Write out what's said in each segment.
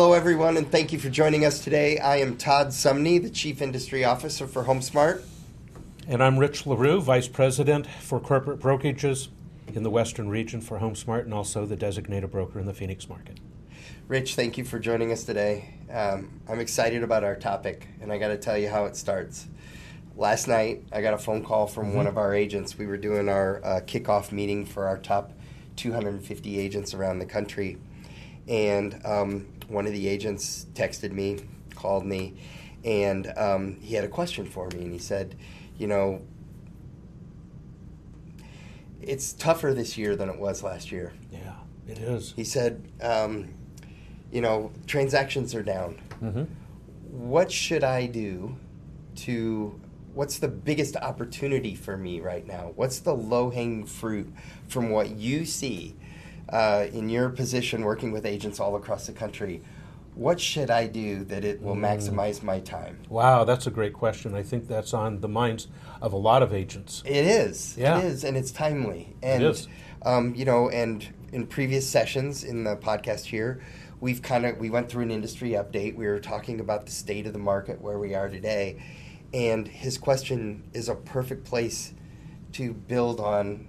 Hello, everyone, and thank you for joining us today. I am Todd Sumney, the Chief Industry Officer for HomeSmart. And I'm Rich LaRue, Vice President for Corporate Brokerages in the Western region for HomeSmart and also the designated broker in the Phoenix market. Rich, thank you for joining us today. Um, I'm excited about our topic, and I got to tell you how it starts. Last night, I got a phone call from mm-hmm. one of our agents. We were doing our uh, kickoff meeting for our top 250 agents around the country, and um, one of the agents texted me, called me, and um, he had a question for me, and he said, "You know, it's tougher this year than it was last year." Yeah, it is. He said, um, "You know, transactions are down. Mm-hmm. What should I do to?" What's the biggest opportunity for me right now? What's the low hanging fruit from what you see uh, in your position working with agents all across the country, what should I do that it will mm. maximize my time? Wow, that's a great question. I think that's on the minds of a lot of agents. It is. Yeah. It is, and it's timely. And, it is. Um, you know, and in previous sessions in the podcast here, we've kind of we went through an industry update. We were talking about the state of the market where we are today, and his question is a perfect place to build on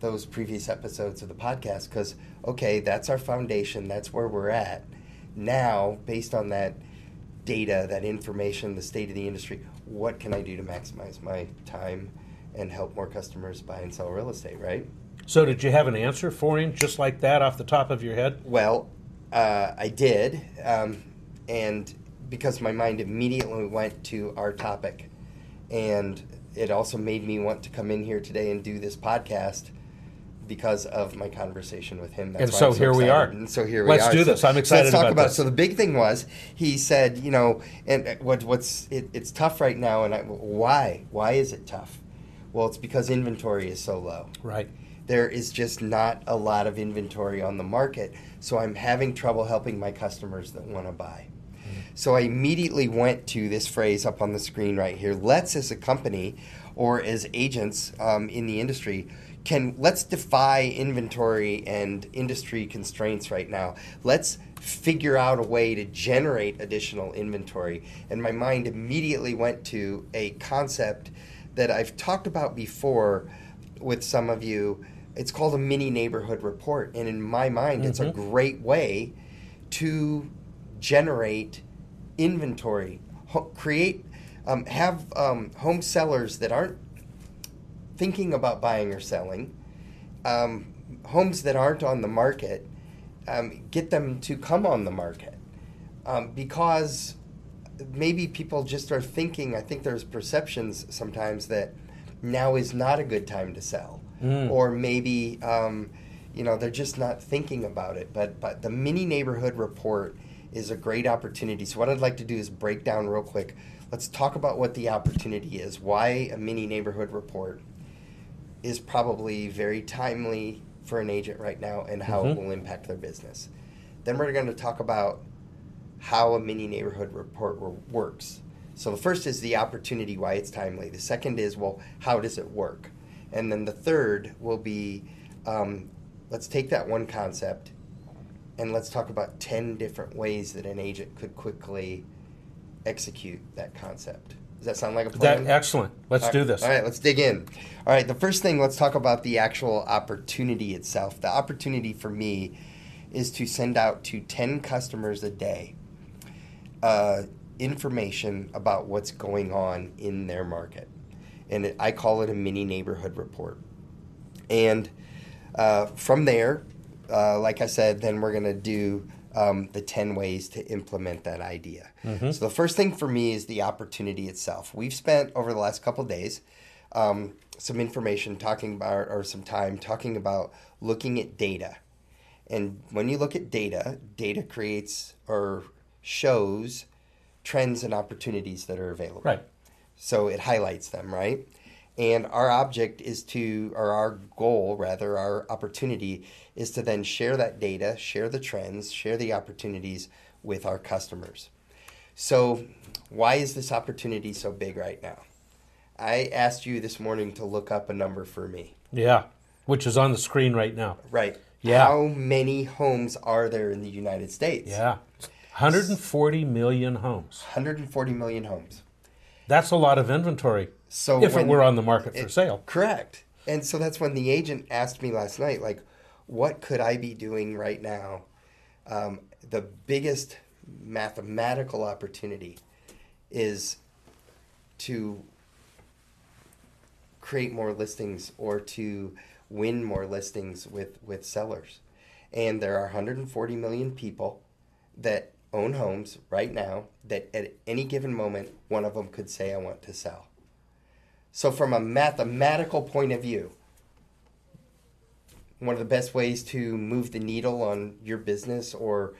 those previous episodes of the podcast because okay that's our foundation that's where we're at. Now based on that data that information the state of the industry what can i do to maximize my time and help more customers buy and sell real estate right? So did you have an answer for him just like that off the top of your head? Well uh, i did um, and because my mind immediately went to our topic and it also made me want to come in here today and do this podcast because of my conversation with him. That's and so, so here we are. And so here let's we are. Let's do this. I'm excited so let's talk about, about So the big thing was he said, you know, and what, what's it, it's tough right now, and I, why? Why is it tough? Well, it's because inventory is so low. Right. There is just not a lot of inventory on the market, so I'm having trouble helping my customers that want to buy. Mm-hmm. So I immediately went to this phrase up on the screen right here. Let's, as a company or as agents um, in the industry, can let's defy inventory and industry constraints right now. Let's figure out a way to generate additional inventory. And my mind immediately went to a concept that I've talked about before with some of you. It's called a mini neighborhood report. And in my mind, mm-hmm. it's a mm-hmm. great way to generate inventory, ho- create, um, have um, home sellers that aren't thinking about buying or selling, um, homes that aren't on the market, um, get them to come on the market. Um, because maybe people just are thinking, I think there's perceptions sometimes that now is not a good time to sell. Mm. Or maybe, um, you know, they're just not thinking about it. But, but the mini neighborhood report is a great opportunity. So, what I'd like to do is break down real quick. Let's talk about what the opportunity is. Why a mini neighborhood report? Is probably very timely for an agent right now and how mm-hmm. it will impact their business. Then we're going to talk about how a mini neighborhood report works. So the first is the opportunity, why it's timely. The second is, well, how does it work? And then the third will be um, let's take that one concept and let's talk about 10 different ways that an agent could quickly execute that concept. Does that sound like a plan? That, excellent. Let's do this. All right, let's dig in. All right, the first thing, let's talk about the actual opportunity itself. The opportunity for me is to send out to 10 customers a day uh, information about what's going on in their market. And it, I call it a mini neighborhood report. And uh, from there, uh, like I said, then we're going to do um, the 10 ways to implement that idea. Mm-hmm. So, the first thing for me is the opportunity itself. We've spent over the last couple days um, some information talking about, or some time talking about looking at data. And when you look at data, data creates or shows trends and opportunities that are available. Right. So it highlights them, right? And our object is to, or our goal, rather, our opportunity is to then share that data, share the trends, share the opportunities with our customers. So, why is this opportunity so big right now? I asked you this morning to look up a number for me. Yeah, which is on the screen right now. Right. Yeah. How many homes are there in the United States? Yeah. 140 million homes. 140 million homes. That's a lot of inventory. So if when- it were on the market for it- sale. Correct. And so that's when the agent asked me last night, like, what could I be doing right now? Um, the biggest mathematical opportunity is to create more listings or to win more listings with, with sellers. And there are 140 million people that own homes right now that at any given moment, one of them could say, I want to sell. So, from a mathematical point of view, one of the best ways to move the needle on your business or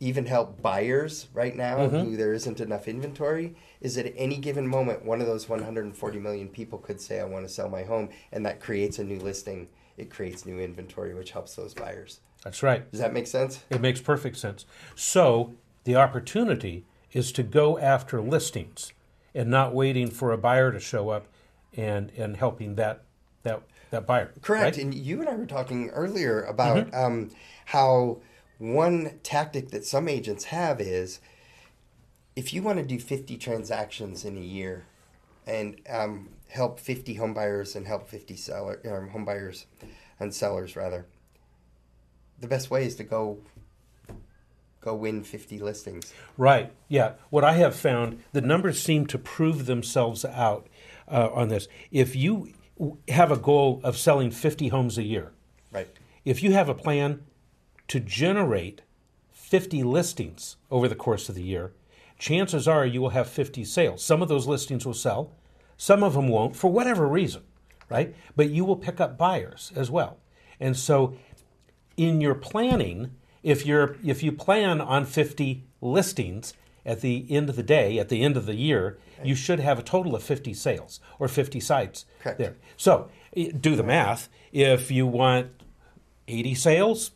even help buyers right now mm-hmm. who there isn't enough inventory is at any given moment, one of those 140 million people could say, I want to sell my home, and that creates a new listing. It creates new inventory, which helps those buyers. That's right. Does that make sense? It makes perfect sense. So the opportunity is to go after listings and not waiting for a buyer to show up and, and helping that, that, that buyer. Correct. right? And you and I were talking earlier about um, how one tactic that some agents have is if you want to do 50 transactions in a year and um, help 50 home buyers and help 50 seller um, home buyers and sellers rather, the best way is to go go win 50 listings. Right. Yeah. What I have found, the numbers seem to prove themselves out uh, on this. If you have a goal of selling 50 homes a year, Right. if you have a plan to generate 50 listings over the course of the year, chances are you will have 50 sales. Some of those listings will sell, some of them won't for whatever reason, right? But you will pick up buyers as well. And so in your planning, if you're if you plan on 50 listings at the end of the day, at the end of the year, you should have a total of 50 sales or 50 sites Correct. there. So do the math. If you want 80 sales,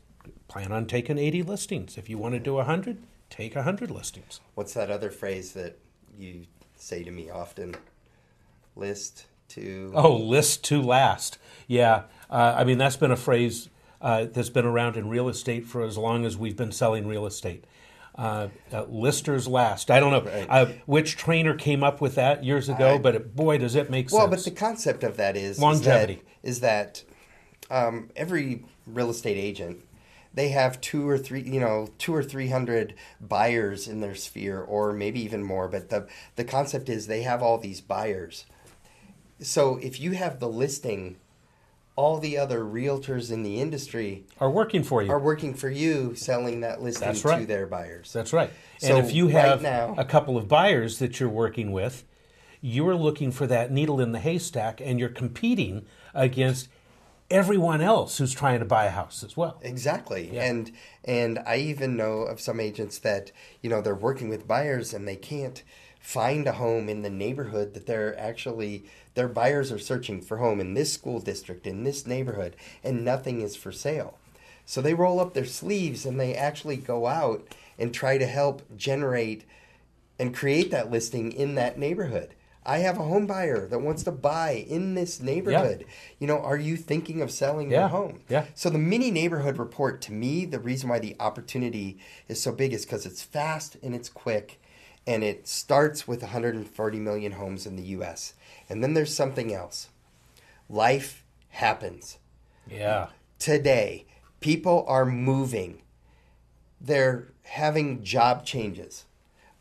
plan on taking 80 listings. If you want to do 100, take 100 listings. What's that other phrase that you say to me often? List to Oh, list to last. Yeah. Uh, I mean, that's been a phrase uh, that's been around in real estate for as long as we've been selling real estate. Uh, uh, listers last. I don't know Right. uh, which trainer came up with that years ago, I- but it, boy, does it make Well, sense. Well, but the concept of that is Longevity. Is that, is that um, every real estate agent they have two or three, you know, two or three hundred buyers in their sphere, or maybe even more. But the the concept is they have all these buyers. So if you have the listing, all the other realtors in the industry Are working for you. are working for you, selling that listing That's to their buyers. That's right. So and if you right have now- a couple of buyers that you're working with, you're looking for that needle in the haystack and you're competing against everyone else who's trying to buy a house as well. Exactly. Yeah. And and I even know of some agents that, you know, they're working with buyers and they can't find a home in the neighborhood that they're actually their buyers are searching for home in this school district in this neighborhood and nothing is for sale. So they roll up their sleeves and they actually go out and try to help generate and create that listing in that neighborhood. I have a home buyer that wants to buy in this neighborhood. You know, are you thinking of selling Yeah, your home? yeah. So the mini neighborhood report to me, the reason why the opportunity is so big is because it's fast and it's quick, and it starts with 140 million homes in the U.S. And then there's something else. Life happens Yeah. today. People are moving. They're having job changes.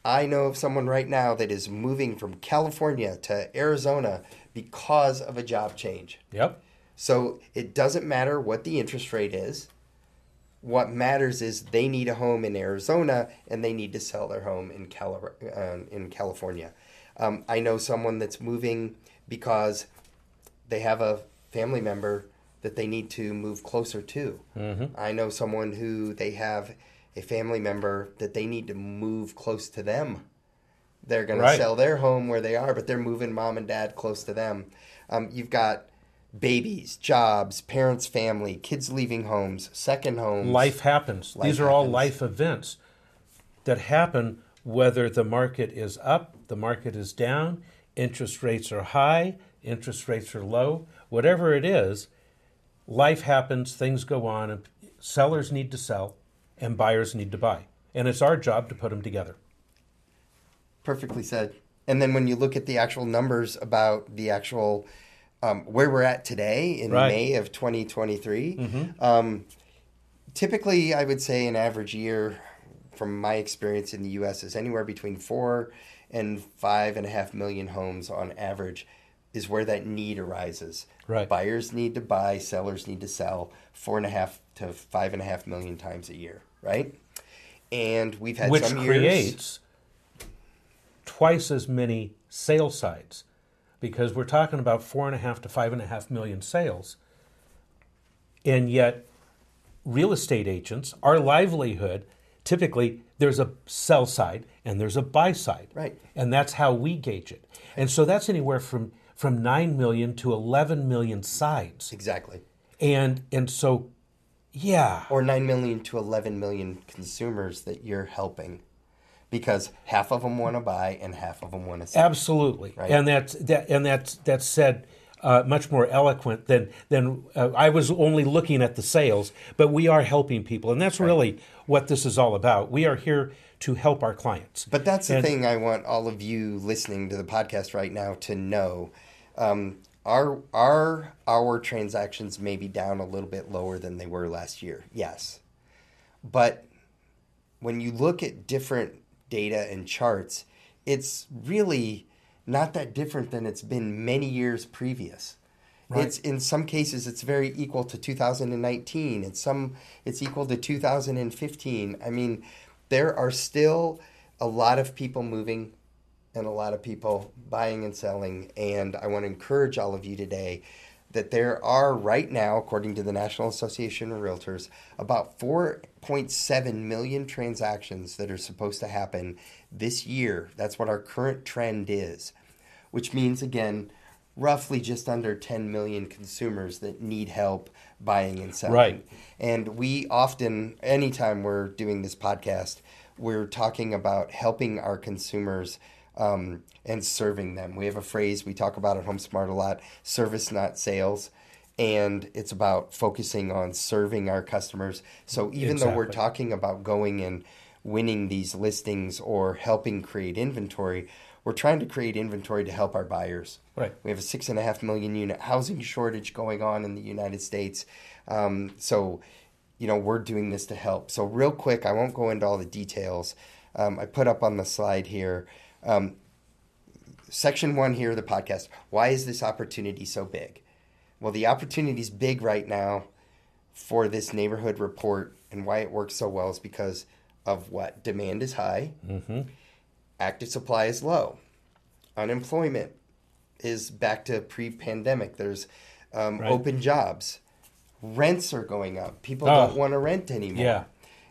I know of someone right now that is moving from California to Arizona because of a job change. Yep. So it doesn't matter what the interest rate is. What matters is they need a home in Arizona and they need to sell their home in Cali- um, in California. Um, I know someone that's moving because they have a family member that they need to move closer to. Mm-hmm. I know someone who they have a family member that they need to move close to them. They're going Right. to sell their home where they are, but they're moving mom and dad close to them. Um, you've got babies, jobs, parents, family, kids leaving homes, second homes. Life happens. Life These are all life events that happen whether the market is up, the market is down, interest rates are high, interest rates are low, whatever it is, life happens, things go on, and sellers need to sell and buyers need to buy. and it's our job to put them together. Perfectly said. And then when you look at the actual numbers about the actual um, where we're at today in Right. May of 2023, um, typically I would say an average year, from my experience in the U.S., is anywhere between four and five and a half million homes on average, is where that need arises. Right. Buyers need to buy, sellers need to sell four and a half to five and a half million times a year, right? And we've had which some years. creates twice as many sale sites because we're talking about four and a half to five and a half million sales. And yet, real estate agents, our livelihood, typically there's a sell side and there's a buy side. Right. And that's how we gauge it. And so that's anywhere from, from 9 million to 11 million sides. Exactly. And, and so, yeah. or 9 million to 11 million consumers that you're helping because half of them want to buy and half of them want to sell. Absolutely, Right. and that's that, and that's that's said uh, much more eloquent than than uh, I was only looking at the sales, but we are helping people, and that's really what this is all about. We are here to help our clients. But that's the And- thing I want all of you listening to the podcast right now to know. Um, our our our transactions may be down a little bit lower than they were last year. Yes. But when you look at different data and charts, it's really not that different than it's been many years previous. Right. It's in some cases it's very equal to 2019. In some it's equal to 2015. I mean, there are still a lot of people moving and a lot of people buying and selling and I want to encourage all of you today that there are right now according to the National Association of Realtors about 4.7 million transactions that are supposed to happen this year. That's what our current trend is, which means again roughly just under 10 million consumers that need help buying and selling. Right. And we often, anytime we're doing this podcast, we're talking about helping our consumers um, and serving them. We have a phrase we talk about at HomeSmart a lot service, not sales. And it's about focusing on serving our customers. So even though we're talking about going and winning these listings or helping create inventory, we're trying to create inventory to help our buyers. Right. We have a six and a half million unit housing shortage going on in the United States. Um, so, you know, we're doing this to help. So, real quick, I won't go into all the details. Um, I put up on the slide here. Um, section one here of the podcast. Why is this opportunity so big? Well, the opportunity is big right now for this neighborhood report, and why it works so well is because of what demand is high, active supply is low, unemployment is back to pre-pandemic. There's um, Right. open jobs, rents are going up. People Oh. don't want to rent anymore. Yeah.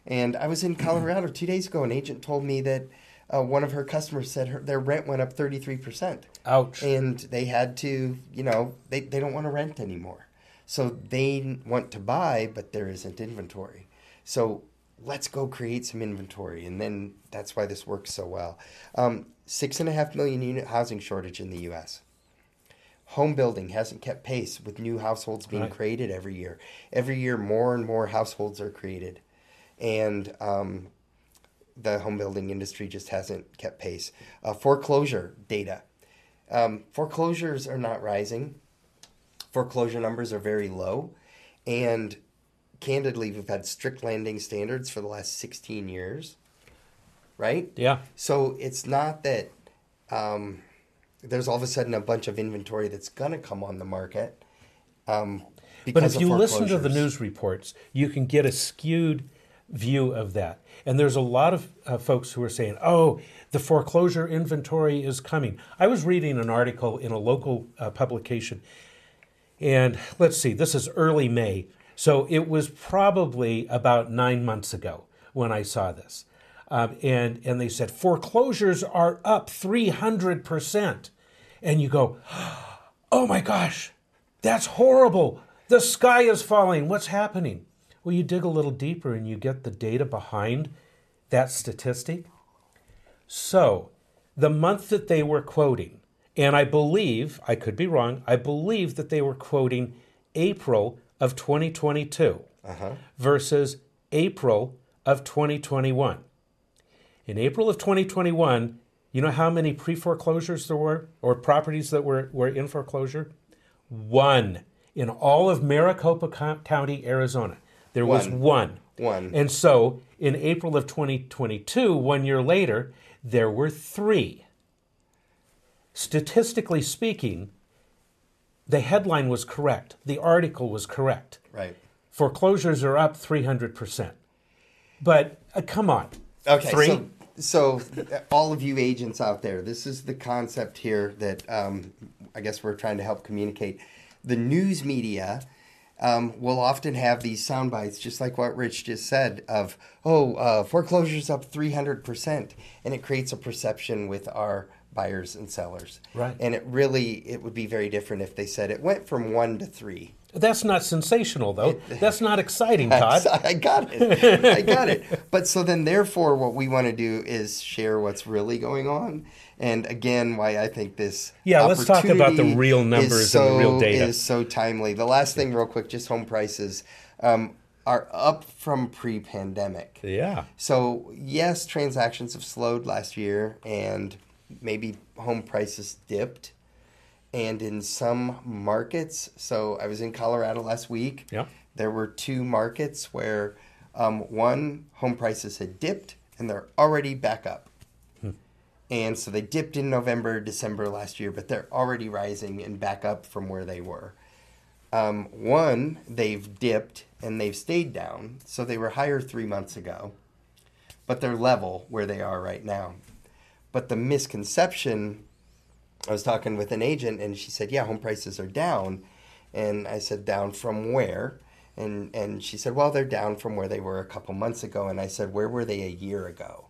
And I was in Colorado two days ago. An agent told me that uh, one of her customers said her, their rent went up thirty three percent. Ouch. and they had to you know they, they don't want to rent anymore. So they want to buy but there isn't inventory. So let's go create some inventory and then that's why this works so well. Um, six and a half million unit housing shortage in the us home building hasn't kept pace with new households being Right. created every year. Every year more and more households are created. And um, the home building industry just hasn't kept pace. Uh, foreclosure data. Um, foreclosures are not rising. Foreclosure numbers are very low. And candidly, we've had strict landing standards for the last 16 years, right? yeah. So it's not that um, there's all of a sudden a bunch of inventory that's going to come on the market. Um, But if you listen to the news reports, you can get a skewed view of that. And there's a lot of uh, folks who are saying, oh, the foreclosure inventory is coming. I was reading an article in a local uh, publication, and let's see, this is early May. So it was probably about nine months ago when I saw this. Um, and, and they said foreclosures are up 300%. And you go, oh my gosh, that's horrible. The sky is falling. What's happening? Well, you dig a little deeper and you get the data behind that statistic. So, the month that they were quoting, and I believe, I could be wrong, I believe that they were quoting April of 2022 uh-huh. versus April of 2021. In April of 2021, you know how many pre foreclosures there were or properties that were, were in foreclosure? One in all of Maricopa County, Arizona. There was One. one. One. And so in April of 2022, one year later, there were three. Statistically speaking, the headline was correct, the article was correct. Right. Foreclosures are up 300%. But uh, come on. Okay. Three? So, so uh, all of you agents out there, this is the concept here that um, I guess we're trying to help communicate. The news media um, will often have these sound bites, just like what Rich just said, of oh, uh, foreclosures up three hundred percent, and it creates a perception with our buyers and sellers. Right. And it really it would be very different if they said it went from one to three. That's not sensational, though. That's not exciting, Todd. I got it. I got it. But so then, therefore, what we want to do is share what's really going on. And again, why I think this Yeah, let's talk about the real numbers and the real data. Is so timely. The last thing, real quick, just home prices um, are up from pre-pandemic. Yeah. So yes, transactions have slowed last year, and maybe home prices dipped. And in some markets, so I was in Colorado last week. Yep. There were two markets where um, one home prices had dipped, and they're already back up. And so they dipped in November, December last year, but they're already rising and back up from where they were. Um, one, they've dipped and they've stayed down. So they were higher three months ago, but they're level where they are right now. But the misconception I was talking with an agent and she said, "Yeah, home prices are down." And I said, "Down from where?" And and she said, "Well, they're down from where they were a couple months ago." And I said, "Where were they a year ago?"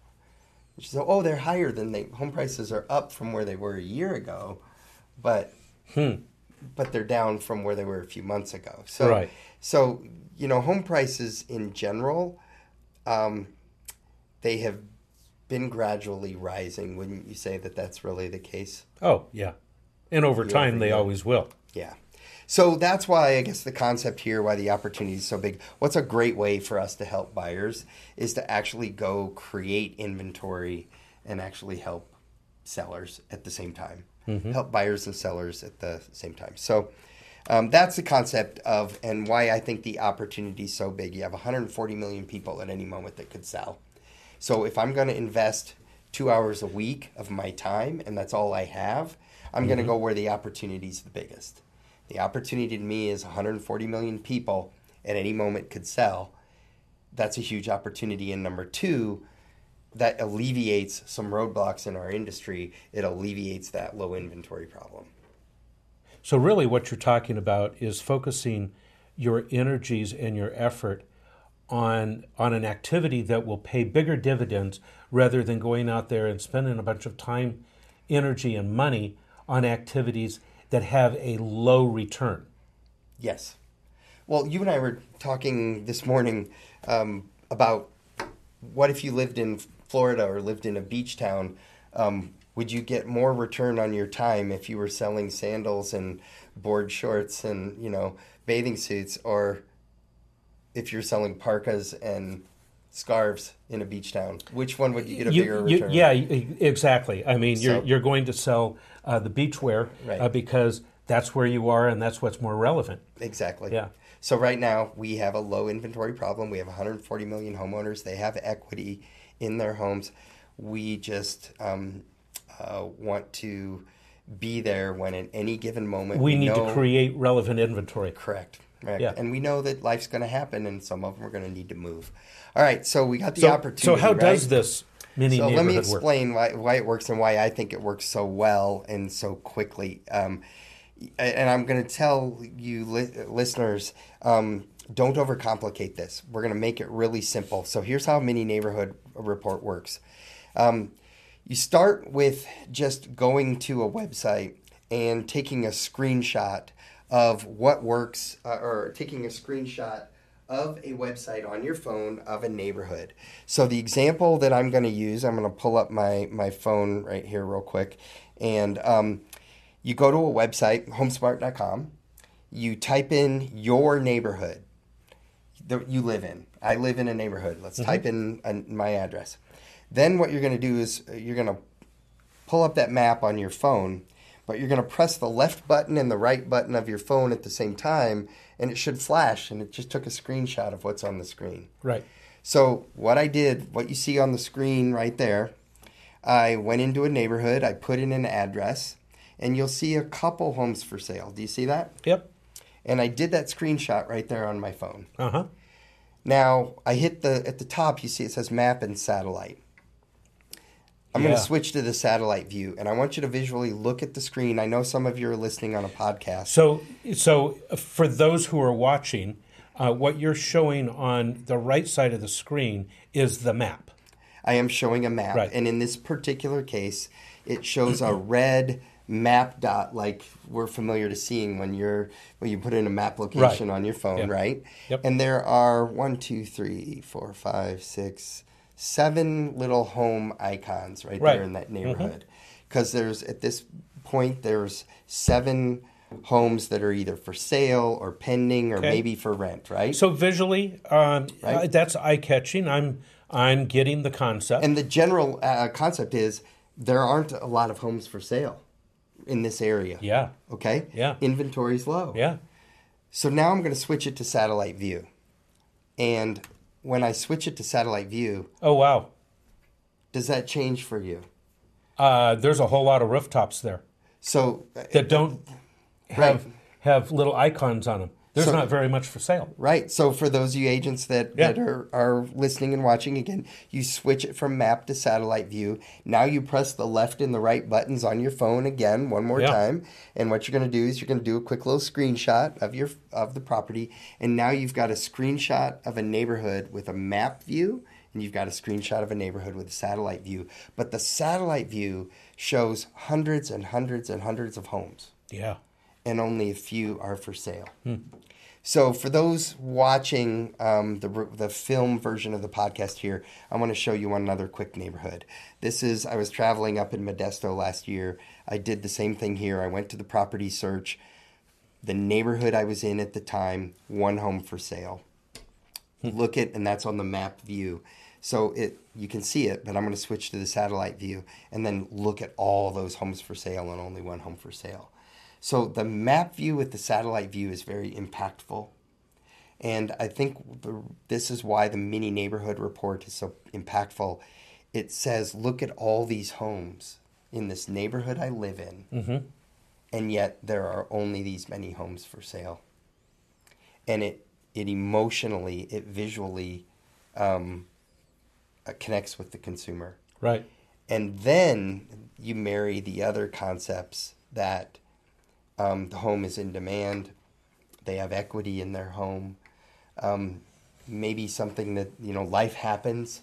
And she said, "Oh, they're higher than they home prices are up from where they were a year ago, but but they're down from where they were a few months ago." So Right. so you know, home prices in general, um, they have been gradually rising. Wouldn't you say that that's really the case? Oh, yeah. And over time, they always will. Yeah. So that's why I guess the concept here, why the opportunity is so big. What's a great way for us to help buyers is to actually go create inventory and actually help sellers at the same time. Help buyers and sellers at the same time. So um, that's the concept of and why I think the opportunity is so big. You have 140 million people at any moment that could sell. So if I'm going to invest two hours a week of my time and that's all I have, I'm going to mm-hmm. go where the opportunity is the biggest. The opportunity to me is 140 million people at any moment could sell. That's a huge opportunity. And number two, that alleviates some roadblocks in our industry. It alleviates that low inventory problem. So, really, what you're talking about is focusing your energies and your effort on on an activity that will pay bigger dividends rather than going out there and spending a bunch of time, energy, and money on activities that have a low return. Yes. Well, you and I were talking this morning um, about what if you lived in Florida or lived in a beach town? Um, would you get more return on your time if you were selling sandals and board shorts and you know bathing suits, or if you're selling parkas and scarves in a beach town? Which one would you get a You- bigger you- return? yeah, exactly. I mean, you're So- you're going to sell uh, the beachwear Right. uh, because that's where you are and that's what's more relevant. Exactly. Yeah. So right now we have a low inventory problem. We have 140 million homeowners. They have equity in their homes. We just um, uh, want to be there when at any given moment We need know- to create relevant inventory. Correct. Yeah. And we know that life's going to happen, and some of them are going to need to move. All right. So we got the So, opportunity. so how right? does this mini neighborhood So let me explain why, why it works and why I think it works so well and so quickly. Um, and I'm going to tell you li- listeners, um, don't overcomplicate this. We're going to make it really simple. So here's how mini neighborhood report works. Um, you start with just going to a website and taking a screenshot of what works, uh, or taking a screenshot of a website on your phone of a neighborhood. So the example that I'm going to use, I'm going to pull up my my phone right here real quick, and um, you go to a website, homesmart.com. You type in your neighborhood that you live in. I live in a neighborhood. Let's type in uh, my address. Then what you're going to do is uh, you're going to pull up that map on your phone, but you're going to press the left button and the right button of your phone at the same time, and it should flash. And it just took a screenshot of what's on the screen. Right. So what I did, what you see on the screen right there, I went into a neighborhood, I put in an address, and you'll see a couple homes for sale. Do you see that? Yep. And I did that screenshot right there on my phone. Uh huh. Now I hit the at the top. You see it says map and satellite. I'm going to switch to the satellite view, and I want you to visually look at the screen. I know some of you are listening on a podcast. So, so for those who are watching, uh, what you're showing on the right side of the screen is the map. I am showing a map, Right. and in this particular case, it shows a red map dot, like we're familiar to seeing when you're when you put in a map location Right. on your phone, Yep. right? Yep. And there are one, two, three, four, five, six, seven little home icons right, Right. there in that neighborhood. Because there's at this point there's seven homes that are either for sale or pending or Okay. maybe for rent, right? So visually, um, Right. uh, that's eye catching. I'm I'm getting the concept. And the general uh, concept is there aren't a lot of homes for sale in this area. yeah, Okay? Yeah. Inventory's low. yeah. So now I'm going to switch it to satellite view. And when I switch it to satellite view, Oh wow. does that change for you? Uh, there's a whole lot of rooftops there So, uh, that don't Right. have have little icons on them. There's So- not very much for sale. right. So for those of you agents that, Yeah. that are, are listening and watching again, you switch it from map to satellite view. Now you press the left and the right buttons on your phone again one more Yeah. time. And what you're going to do is you're going to do a quick little screenshot of your of the property. And now you've got a screenshot of a neighborhood with a map view and you've got a screenshot of a neighborhood with a satellite view. But the satellite view shows hundreds and hundreds and hundreds of homes Yeah. And only a few are for sale. So, for those watching um, the the film version of the podcast here, I want to show you one another quick neighborhood. This is I was traveling up in Modesto last year. I did the same thing here. I went to the property search. The neighborhood I was in at the time, one home for sale. Look at, and that's on the map view. So it you can see it, but I'm going to switch to the satellite view and then look at all those homes for sale and only one home for sale. So the map view with the satellite view is very impactful. And I think the, this is why the mini neighborhood report is so impactful. It says, look at all these homes in this neighborhood I live in, and yet there are only these many homes for sale. And it, it emotionally, it visually um, uh, connects with the consumer. Right. And then you marry the other concepts that um, the home is in demand, they have equity in their home, um, maybe something that, you know, life happens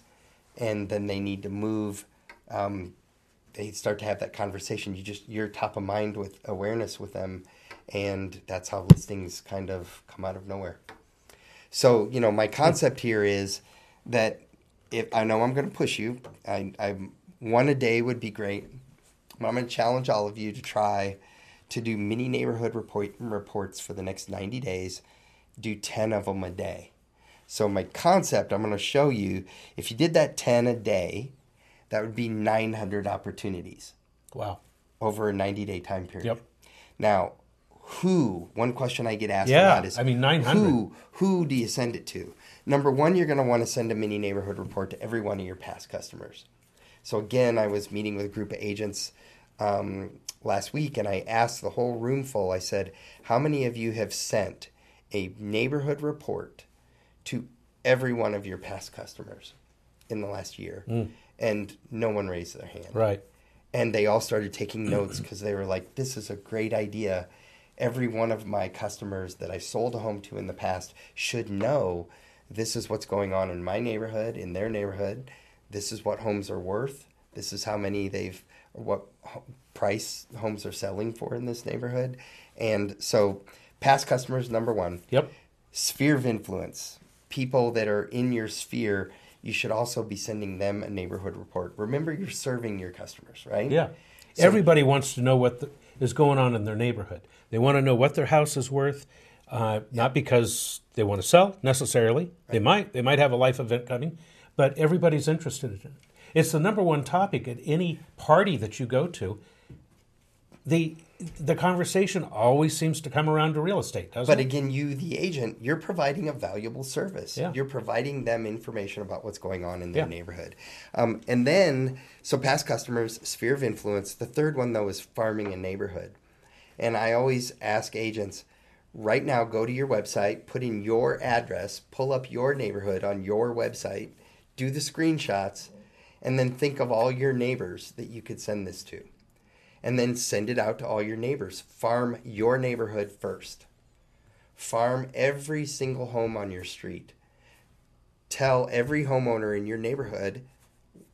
and then they need to move. Um, they start to have that conversation. You just, you're top of mind with awareness with them. And that's how listings kind of come out of nowhere. So, you know, my concept here is that if I know I'm going to push you, I, I one a day would be great. But I'm going to challenge all of you to try to do mini neighborhood report, reports for the next 90 days. Do 10 of them a day. So my concept, I'm going to show you. If you did that 10 a day, that would be 900 opportunities Wow. over a 90 day time period. Yep. Now, who? One question I get asked a lot is I mean, 900. Who? Who do you send it to? Number one, you're going to want to send a mini neighborhood report to every one of your past customers. So again, I was meeting with a group of agents um, last week, and I asked the whole room full. I said, "How many of you have sent a neighborhood report to every one of your past customers in the last year?" Hmm. And no one raised their hand Right. and they all started taking notes because they were like this is a great idea every one of my customers that i sold a home to in the past should know this is what's going on in my neighborhood in their neighborhood this is what homes are worth this is how many they've or what price homes are selling for in this neighborhood and so past customers number one Yep. sphere of influence people that are in your sphere you should also be sending them a neighborhood report remember you're serving your customers right Yeah. So- Everybody wants to know what the, is going on in their neighborhood. They want to know what their house is worth, uh, not because they want to sell necessarily. They might. They might have a life event coming, but everybody's interested in it. It's the number one topic at any party that you go to. The the conversation always seems to come around to real estate, doesn't But it? again, you, the agent, you're providing a valuable service. Yeah. You're providing them information about what's going on in their Yeah. neighborhood. Um, and then, so past customers, sphere of influence. The third one, though, is farming a neighborhood. And I always ask agents right now go to your website, put in your address, pull up your neighborhood on your website, do the screenshots, and then think of all your neighbors that you could send this to. And then send it out to all your neighbors. Farm your neighborhood first farm every single home on your street. Tell every homeowner in your neighborhood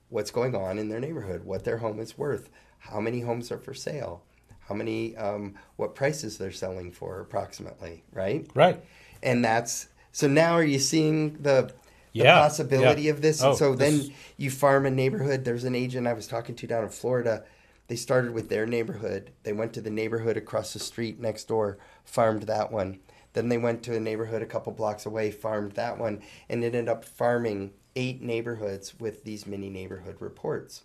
what's going on in their neighborhood, what their home is worth, how many homes are for sale, how many, um, what prices they're selling for approximately, right? right. And that's so now are you seeing the, the Yeah, possibility yeah. of this? Oh, and so this- then you farm a neighborhood. There's an agent I was talking to down in Florida. They started with their neighborhood. They went to the neighborhood across the street next door, farmed that one. Then they went to a neighborhood a couple blocks away, farmed that one, and ended up farming eight neighborhoods with these mini neighborhood reports.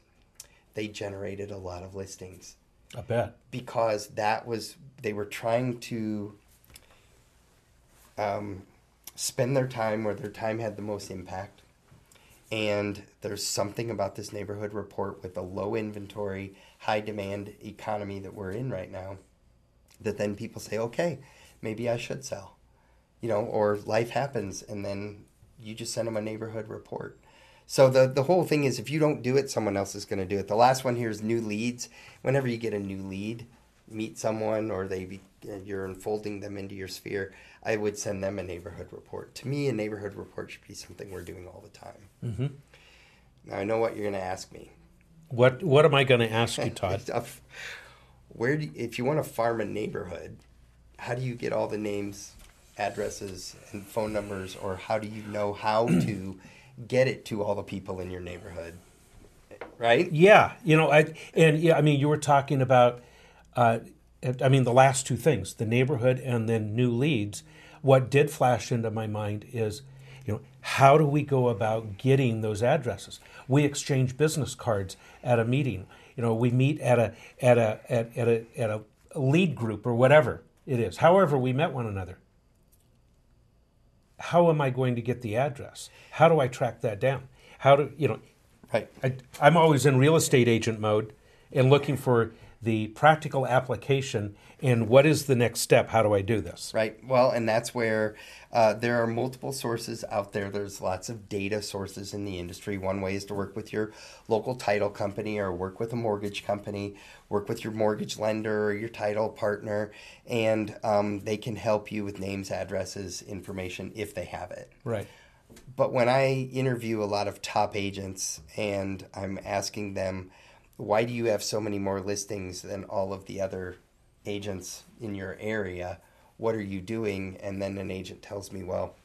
They generated a lot of listings I bet. because that was they were trying to um, spend their time where their time had the most impact. And there's something about this neighborhood report with the low inventory high demand economy that we're in right now that then people say okay maybe i should sell. You know or life happens and then you just send them a neighborhood report. So the the whole thing is if you don't do it someone else is going to do it. The last one here is new leads. Whenever you get a new lead meet someone or they be, uh, you're unfolding them into your sphere i would send them a neighborhood report. To me a neighborhood report should be something we're doing all the time. Hmm now i know what you're going to ask me. What What am I going to ask you, Todd? Where do if you want to farm a neighborhood how do you get all the names addresses and phone numbers or how do you know how to get it to all the people in your neighborhood? Right? Yeah, you know, I and yeah, I mean, you were talking about, uh, I mean, the last two things, the neighborhood and then new leads. What did flash into my mind is, you know, how do we go about getting those addresses? We exchange business cards at a meeting. You know, we meet at a at a at, at a at a lead group or whatever it is. However, we met one another. How am I going to get the address? How do I track that down? How do you know? right I, I'm always in real estate agent mode and looking for the practical application and what is the next step? How do I do this? Right. Well, and that's where uh, there are multiple sources out there. There's lots of data sources in the industry. One way is to work with your local title company or work with a mortgage company, work with your mortgage lender or your title partner, and um, they can help you with names, addresses, information if they have it. Right. But when I interview a lot of top agents and I'm asking them, why do you have so many more listings than all of the other agents in your area? What are you doing? And then an agent tells me, well,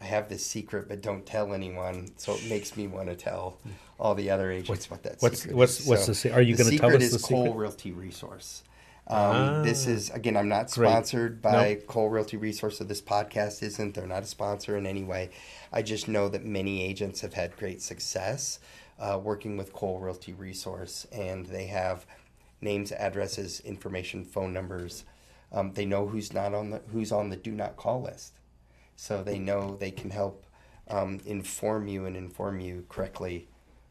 I have this secret, but don't tell anyone. So it makes me want to tell all the other agents what that what's- secret what's- is. what's the se- are you gonna tell secret us is the Cole? Realty Resource. Um, This Ah. is again, I'm not Great. sponsored by Cole Realty Resource, so this podcast isn't. They're not a sponsor in any way. I just know that many agents have had great success uh, working with Cole Realty Resource, and they have names, addresses, information, phone numbers. Um, they know who's not on the who's on the do not call list, so they know they can help um, inform you and inform you correctly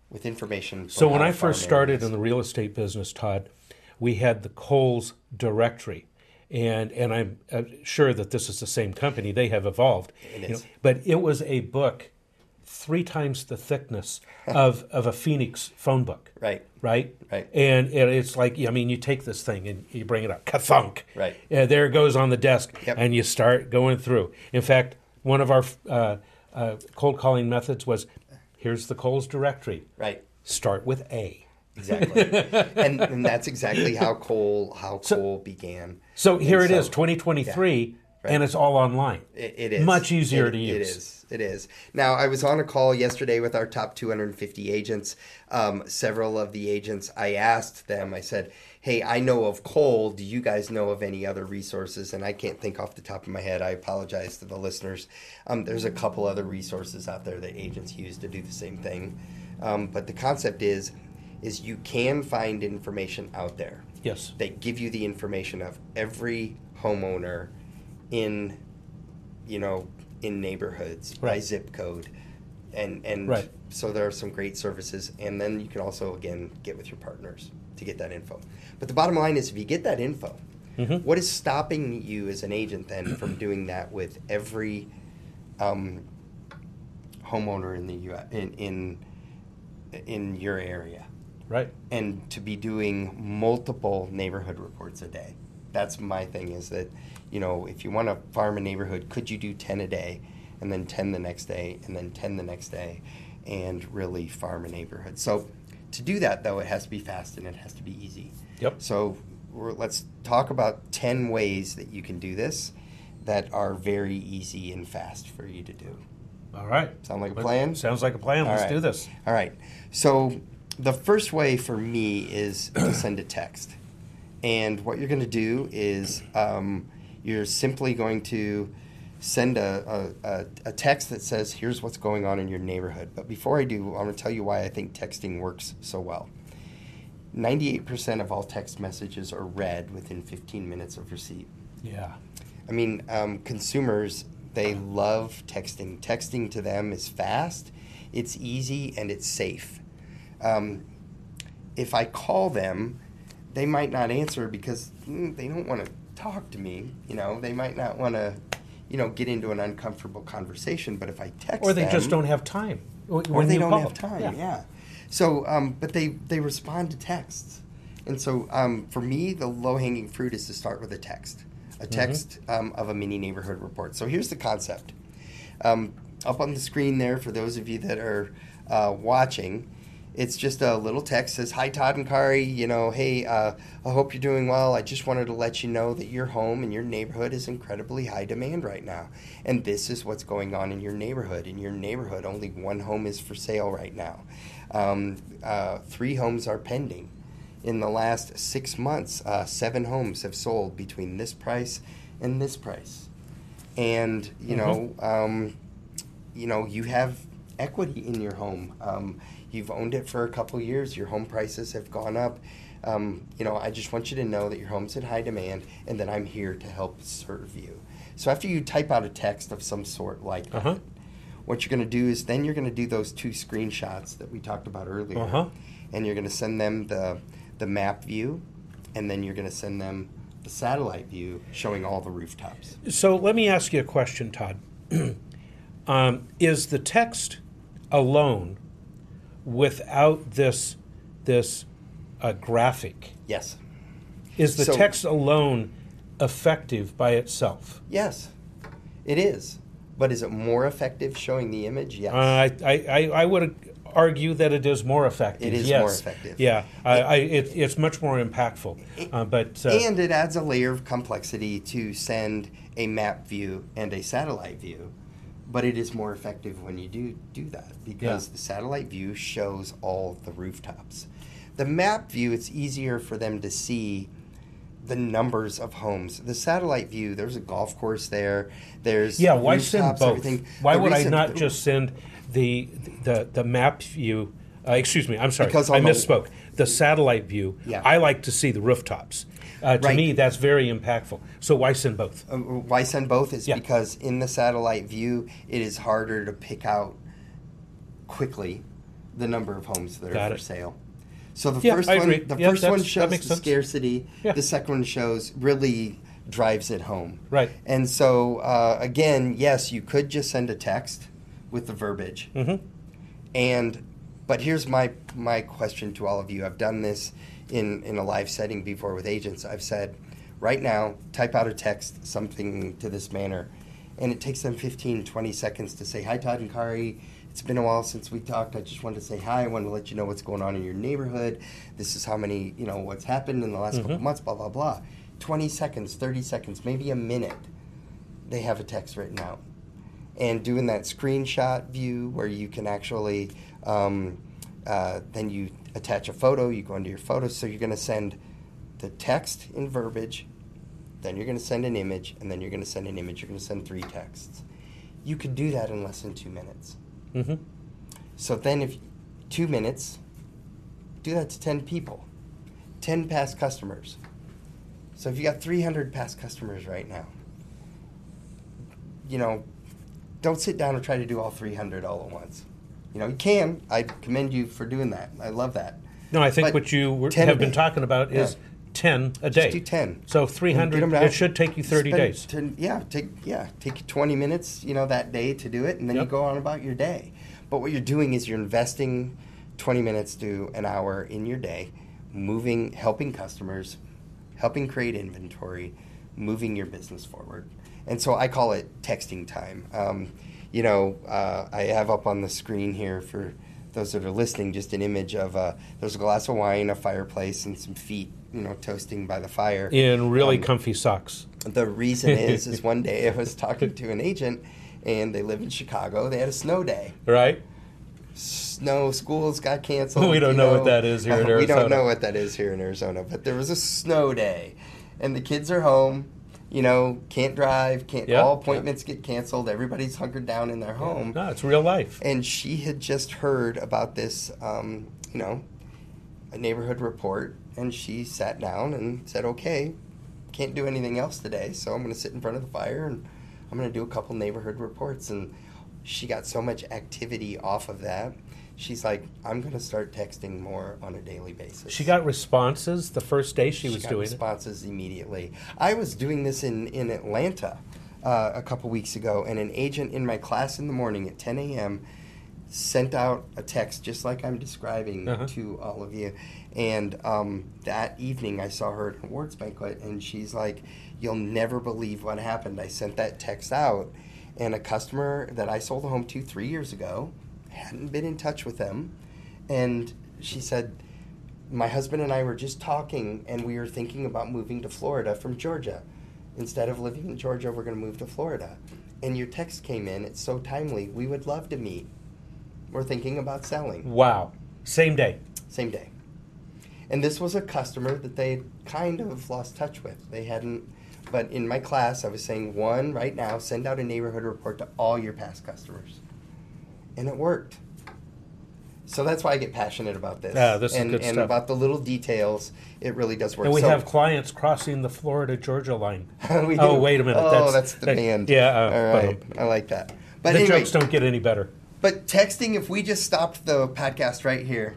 with information. So when I first started areas. in the real estate business, Todd, we had the Coles directory. And, and I'm uh, sure that this is the same company. They have evolved. It you know, but it was a book three times the thickness of, of a Phoenix phone book. right, right? Right. And, and it's like, I mean, you take this thing and you bring it up, kathunk. Right. Yeah, there it goes on the desk, Yep. and you start going through. In fact, one of our uh, uh, cold calling methods was here's the Coles directory. right. Start with A. Exactly, and, and that's exactly how Cole how Cole began. So here And it is, so- 2023, Right. and it's all online. It, it is Much easier It- to use. It is. It is. Now, I was on a call yesterday with our top 250 agents. Um, several of the agents, I asked them. I said, "Hey, I know of Cole. Do you guys know of any other resources?" And I can't think off the top of my head. I apologize to the listeners. Um, there's a couple other resources out there that agents use to do the same thing. Um, but the concept is, is you can find information out there Yes. that give you the information of every homeowner in, you know, in neighborhoods by zip code, and and Right. so there are some great services, and then you can also again get with your partners to get that info. But the bottom line is, if you get that info, Mhm. what is stopping you as an agent then from doing that with every um, homeowner in the U.S. in in in your area? Right. and to be doing multiple neighborhood reports a day. That's my thing is that, you know, if you want to farm a neighborhood, could you do 10 a day and then 10 the next day and then 10 the next day and really farm a neighborhood? So to do that, though, it has to be fast and it has to be easy. Yep. So we're, let's talk about 10 ways that you can do this that are very easy and fast for you to do. All right. Sound like a plan? Sounds like a plan. All Let's right. do this. All right. So the first way for me is to send a text. And what you're going to do is um, you're simply going to send a, a, a, text that says, here's what's going on in your neighborhood. But before I do, I'm going to tell you why I think texting works so well. 98% of all text messages are read within 15 minutes of receipt. Yeah. I mean, um, consumers, they love texting. Texting to them is fast, it's easy, and it's safe. Um, if I call them, they might not answer because mm, they don't want to talk to me. You know, they might not want to, you know, get into an uncomfortable conversation. But if I text Or they them, just don't have time. or they don't call. have time. Yeah. So, um, but they they respond to texts, and so um, for me, the low hanging fruit is to start with a text, a text um, of a mini neighborhood report. So here's the concept. Um, up on the screen there, for those of you that are uh, watching, it's just a little text says, "Hi Todd and Kari. You know, hey, uh, I hope you're doing well. I just wanted to let you know that your home and your neighborhood is incredibly high demand right now, and this is what's going on in your neighborhood. In your neighborhood, only one home is for sale right now. Um, uh, three homes are pending." In the last six months, uh, seven homes have sold between this price and this price and you know, um, you know, you have equity in your home. Um, you've owned it for a couple years. Your home prices have gone up. Um, you know, I just want you to know that your home's in high demand, and that I'm here to help serve you. So after you type out a text of some sort like that, Uh-huh. what you're going to do is then you're going to do those two screenshots that we talked about earlier, Uh-huh. and you're going to send them the the map view, and then you're going to send them the satellite view showing all the rooftops. So let me ask you a question, Todd. um, is the text alone without this this uh, graphic? Yes. Is the So- text alone effective by itself? Yes, it is. But is it more effective showing the image? Yes. Uh, I, I, I- would argue that it is more effective. It is yes. more effective. Yeah, I, I, it, it's much more impactful. Uh, but uh, and it adds a layer of complexity to send a map view and a satellite view. But it is more effective when you do do that because Yeah. the satellite view shows all the rooftops. The map view, it's easier for them to see the numbers of homes. The satellite view, there's a golf course there. There's yeah, why send both? everything. Why The would I not just send the the the map view? Uh, excuse me, I'm sorry, Because I on the- misspoke. The satellite view. Yeah. I like to see the rooftops. Uh, to Right. me, that's very impactful. So why send both? Uh, why send both is Yeah. because in the satellite view, it is harder to pick out quickly the number of homes that are Got for sale. So the Yeah, first one, the Yeah, first one shows the sense. scarcity. The second one shows really drives it home. Right. And so uh, again, yes, you could just send a text with the verbiage. Mhm. And but here's my my question to all of you. I've done this in in a live setting before with agents. I've said, right now, type out a text something to this manner, and it takes them 15, 20 seconds to say, "Hi, Todd and Kari." It's been a while since we talked. I just wanted to say hi. I wanted to let you know what's going on in your neighborhood. This is how many, you know, what's happened in the last couple mm-hmm. months, blah, blah, blah. 20 seconds, 30 seconds, maybe a minute, they have a text written out and doing that screenshot view where you can actually um, uh, then you attach a photo you go into your photos so you're going to send the text in verbiage then you're going to send an image and then you're going to send an image you're going to send three texts you could do that in less than two minutes Mhm. so then if two minutes. Do that to 10 people, 10 past customers. So if you got 300 past customers right now, you know, don't sit down and try to do all 300 all at once. You know, you can. I commend you for doing that. I love that. No, I think But what you were, have been talking about is Yeah. 10 a day. Just do 10. So Get 300, 'em out. it should take you 30 Spend days. 10 yeah, take yeah, take you 20 minutes, you know, that day to do it, and then you go on about your day. But what you're doing is you're investing 20 minutes to an hour in your day, moving, helping customers, helping create inventory, moving your business forward. And so I call it texting time. Um, you know, uh, I have up on the screen here for those that are listening just an image of uh, there's a glass of wine, a fireplace, and some feet, you know, toasting by the fire. In really Um, comfy socks. the reason is, is one day I was talking to an agent, and they live in Chicago. They had a snow day. Right? Snow schools got canceled. We don't you know what that is here in we don't know what that is here in Arizona, but there was a snow day, and the kids are home. You know, can't drive. Can't Yeah, all yeah. appointments get canceled. Everybody's hunkered down in their home No, it's real life. and she had just heard about this, um, you know, a neighborhood report, and she sat down and said, "Okay, can't do anything else today, so I'm going to sit in front of the fire and I'm going to do a couple neighborhood reports." And she got so much activity off of that. She's like, "I'm going to start texting more on a daily basis." She got responses the first day she, was got doing it. responses immediately. I was doing this in in Atlanta uh, a couple weeks ago, and an agent in my class in the morning at 10 a.m. sent out a text just like I'm describing Uh-huh. to all of you. And um, that evening, I saw her at an awards banquet, and she's like, "You'll never believe what happened." I sent that text out, and a customer that I sold a home to three years ago hadn't been in touch with them, and she said my husband and I were just talking, and we were thinking about moving to Florida from Georgia. Instead of living in Georgia, we're going to move to Florida. And your text came in. It's so timely. We would love to meet. We're thinking about selling. Wow. Same day. Same day. And this was a customer that they kind of lost touch with. They hadn't, but in my class, I was saying, one, right now, send out a neighborhood report to all your past customers. And it worked. So that's why I get passionate about this. Yeah, this is and, good and stuff. about the little details, it really does work. And we So- have clients crossing the Florida Georgia line. we Oh, wait a minute. Oh, That's- that's, the that- band. yeah, uh, All right. I like that. But the anyway, jokes don't get any better. but texting, if we just stopped the podcast right here,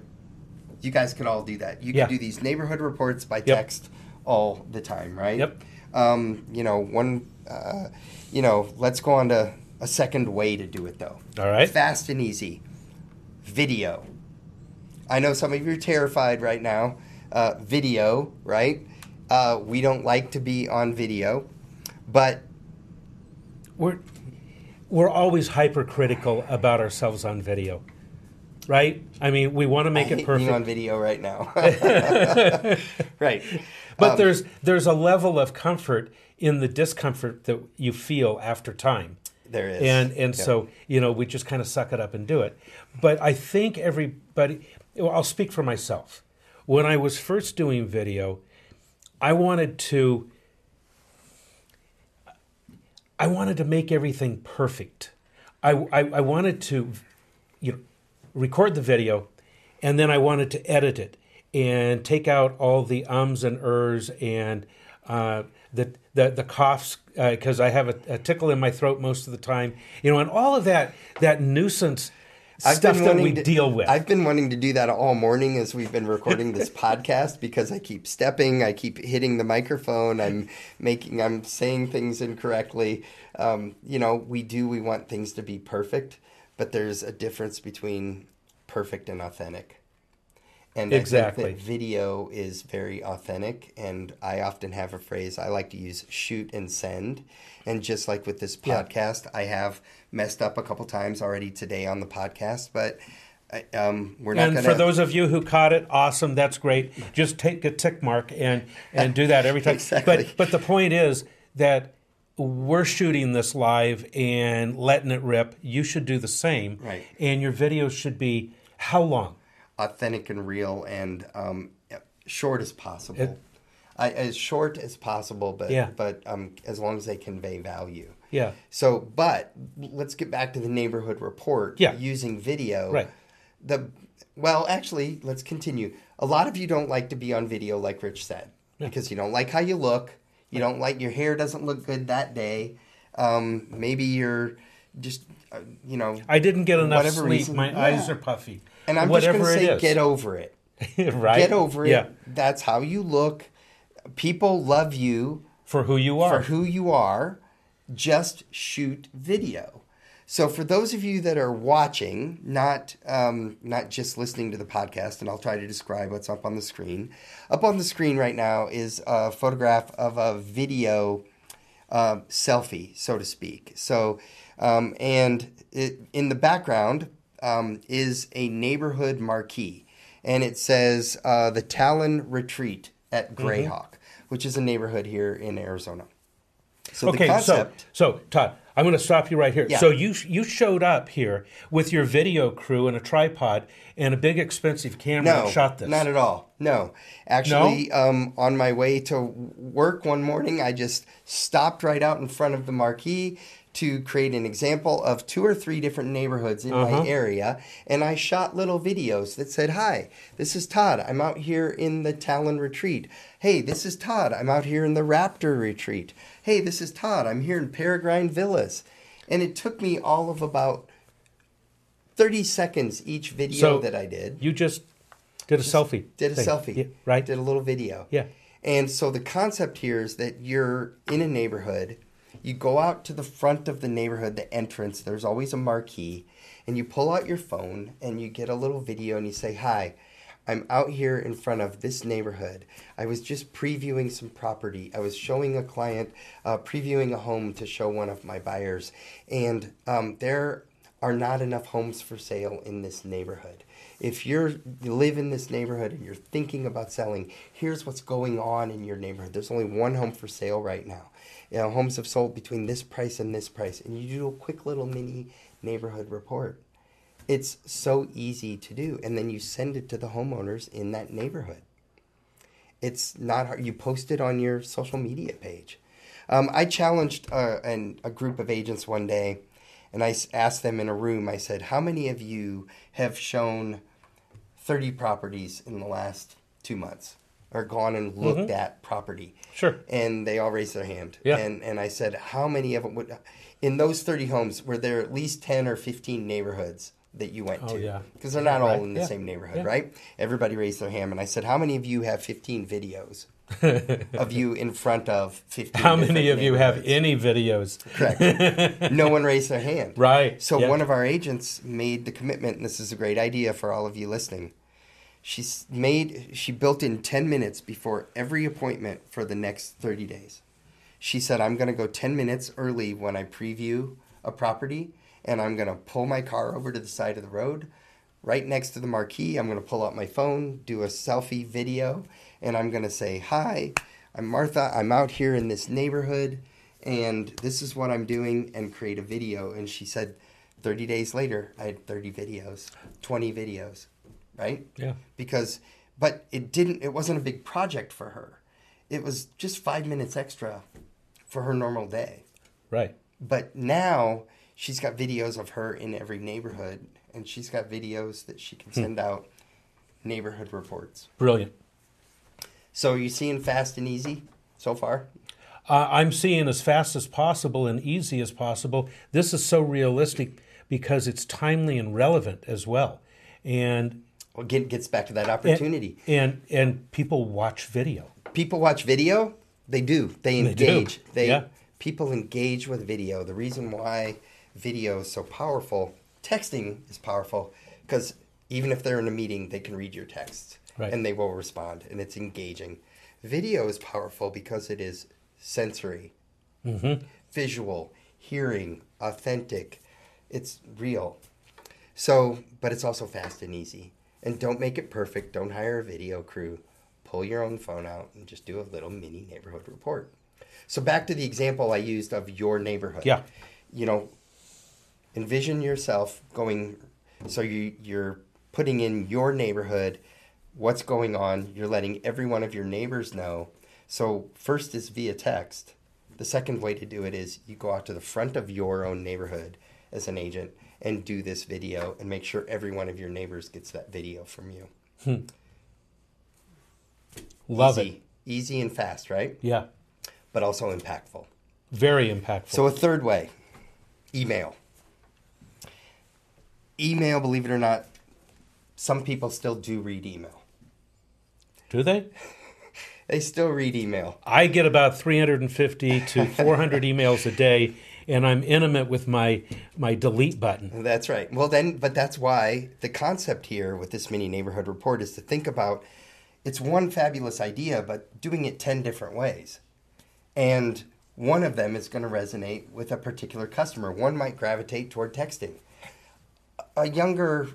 you guys could all do that. You Yeah. can do these neighborhood reports by Yep. text all the time, right? Yep. Um, you know, one, uh, you know, let's go on to a second way to do it though. All right. Fast and easy. Video. I know some of you are terrified right now. Uh, video, right? Uh, we don't like to be on video, but We're we're always hypercritical about ourselves on video. Right? I mean, we want to make I it perfect. on video right now. right. But Um, there's there's a level of comfort in the discomfort that you feel after time. There is. And and Yeah. so, you know, we just kind of suck it up and do it. But I think everybody well, I'll speak for myself. When I was first doing video, I wanted to I wanted to make everything perfect. I, I, I wanted to you know, record the video and then I wanted to edit it and take out all the ums and ers and uh, the, the the coughs because I have a, a tickle in my throat most of the time, you know, and all of that that nuisance stuff that we to- deal with. I've been wanting to do that all morning as we've been recording this podcast because I keep stepping, I keep hitting the microphone, I'm making, I'm saying things incorrectly. Um, you know, we do, we want things to be perfect, but there's a difference between perfect and authentic. And Exactly. I think that video is very authentic, and I often have a phrase I like to use: "shoot and send." And just like with this Yeah. podcast, I have messed up a couple times already today on the podcast, but I- um, we're not and going for those of you who caught it, awesome, that's great. Just take a tick mark and and do that every time. Exactly. But but the point is that we're shooting this live and letting it rip. You should do the same. Right. And your videos should be how long? Authentic and real and um, short as possible. It- I, as short as possible, but Yeah. but um, as long as they convey value. Yeah. So, but let's get back to the neighborhood report. Yeah. Using video. Right. The well, actually, let's continue. A lot of you don't like to be on video, like Rich said, because you don't like how you look. You don't like your hair doesn't look good that day. Um, maybe you're just, uh, you know, I didn't get enough sleep. reason- My yeah. eyes are puffy. and I'm Whatever just going to say, get over it. right? Get over it. Yeah, That's how you look. People love you for who you are. for who you are. Just shoot video. So for those of you that are watching, not um, not just listening to the podcast, and I'll try to describe what's up on the screen. Up on the screen right now is a photograph of a video uh, selfie, so to speak. So, um, and it, in the background um, is a neighborhood marquee, and it says uh, the Talon Retreat at Mm-hmm. Grayhawk, which is a neighborhood here in Arizona. So okay, the concept, so so Todd, I'm going to stop you right here. Yeah. So you you showed up here with your video crew and a tripod and a big expensive camera no, and shot this. not at all. No, actually, Um, on my way to work one morning, I just stopped right out in front of the marquee to create an example of two or three different neighborhoods in Uh-huh. my area, and I shot little videos that said, "Hi, this is Todd. I'm out here in the Talon Retreat. Hey, this is Todd. I'm out here in the Raptor Retreat. Hey, this is Todd. I'm here in Peregrine Villas." And it took me all of about 30 seconds each video So that I did You just did a selfie. did a thing. selfie, Yeah, right? Did a little video, Yeah. And so the concept here is that you're in a neighborhood, you go out to the front of the neighborhood, the entrance. There's always a marquee, and you pull out your phone and you get a little video and you say, "Hi." I'm out here in front of this neighborhood. I was just previewing some property. I was showing a client, uh, previewing a home to show one of my buyers, and um, there are not enough homes for sale in this neighborhood. If you're you live in this neighborhood and you're thinking about selling, here's what's going on in your neighborhood. There's only one home for sale right now. You know, homes have sold between this price and this price, and you do a quick little mini neighborhood report. It's so easy to do, and then you send it to the homeowners in that neighborhood. It's not hard. You post it on your social media page. Um, I challenged uh, an, a group of agents one day, and I asked them in a room. I said, "How many of you have shown thirty properties in the last two months, or gone and looked mm-hmm. at property?" Sure. And they all raised their hand. Yeah. And and I said, "How many of them would?" In those thirty homes, were there at least ten or fifteen neighborhoods that you went Oh, to? yeah. Because they're not all Right. in the Yeah. same neighborhood, Yeah. right? Everybody raised their hand, and I said, "How many of you have fifteen videos?" Of you in front of 50 How many of you have any videos? Correct. no one raised their hand. Right. So yeah. one of our agents made the commitment, and this is a great idea for all of you listening. She's made she built in 10 minutes before every appointment for the next 30 days. She said, I'm going to go 10 minutes early when I preview a property, and I'm going to pull my car over to the side of the road. Right next to the marquee, I'm going to pull out my phone, do a selfie video, and I'm going to say, Hi, I'm Martha. I'm out here in this neighborhood, and this is what I'm doing, and create a video. And she said, 30 days later, I had 30 videos, 20 videos, right? Yeah. because but it didn't it wasn't a big project for her it was just five minutes extra for her normal day Right. but now she's got videos of her in every neighborhood and she's got videos that she can send out neighborhood reports Brilliant. so are you seeing fast and easy so far Uh, I'm seeing as fast as possible and easy as possible. This is so realistic because it's timely and relevant as well. And well get, gets back to that opportunity and and people watch video. people watch video they do they They do. engage they, Yeah. people engage with video the reason why video is so powerful texting is powerful because even if they're in a meeting they can read your texts Right. and they will respond and it's engaging. Video is powerful because it is sensory mm-hmm. visual hearing authentic. It's real. So but it's also fast and easy. And don't make it perfect. Don't hire a video crew. Pull your own phone out and just do a little mini neighborhood report. So back to the example i used of your neighborhood. Yeah. you know envision yourself going so you you're putting in your neighborhood what's going on you're letting every one of your neighbors know so first is via text the second way to do it is you go out to the front of your own neighborhood as an agent and do this video and make sure every one of your neighbors gets that video from you. Hmm. Love Easy, it. easy and fast, right? Yeah. But also impactful. Very impactful. So a third way, email. Email, believe it or not, some people still do read email. Do they? They still read email. I get about 350 to 400 emails a day, and I'm intimate with my my delete button. That's right. Well, then, but that's why the concept here with this mini neighborhood report is to think about it's one fabulous idea, but doing it 10 different ways. And one of them is going to resonate with a particular customer. One might gravitate toward texting. A younger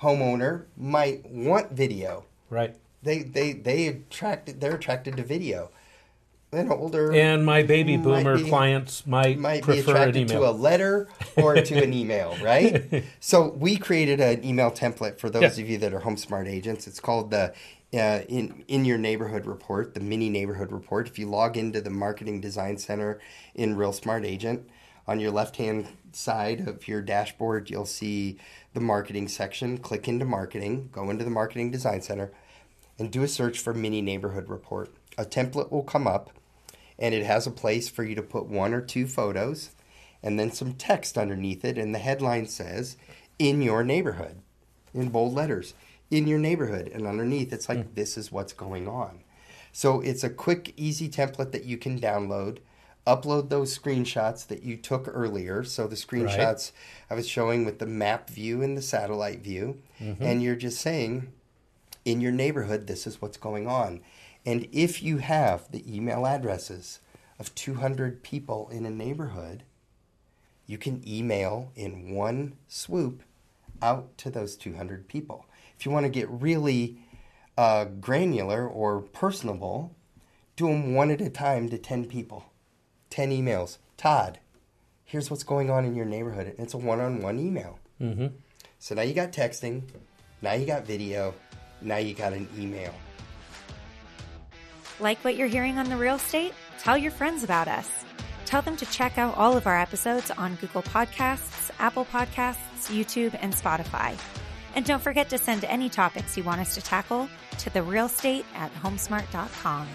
homeowner might want video. Right. They they they attracted they're attracted to video. An older And my baby Might boomer be- clients might, might be attracted email. to a letter or to an email, right? so we created an email template for those Yeah. of you that are HomeSmart agents. It's called the uh, in in your neighborhood report, the mini neighborhood report. If you log into the Marketing Design Center in Real Smart Agent, on your left hand side of your dashboard, you'll see the marketing section. Click into marketing, go into the Marketing Design Center, and do a search for mini neighborhood report. A template will come up and it has a place for you to put one or two photos and then some text underneath it and the headline says in your neighborhood in bold letters in your neighborhood and underneath it's like hmm. this is what's going on so it's a quick easy template that you can download upload those screenshots that you took earlier so the screenshots i was showing with the map view and the satellite view and you're just saying in your neighborhood, this is what's going on. And if you have the email addresses of 200 people in a neighborhood, you can email in one swoop out to those 200 people. If you want to get really uh, granular or personable, do them one at a time to 10 people. 10 emails. Todd, here's what's going on in your neighborhood. And It's a one on one email. hmm So now you got texting, now you got video, now you got an email. Like what you're hearing on the real estate? Tell your friends about us. Tell them to check out all of our episodes on Google Podcasts, Apple Podcasts, YouTube, and Spotify. And don't forget to send any topics you want us to tackle to the real estate at homesmart.com.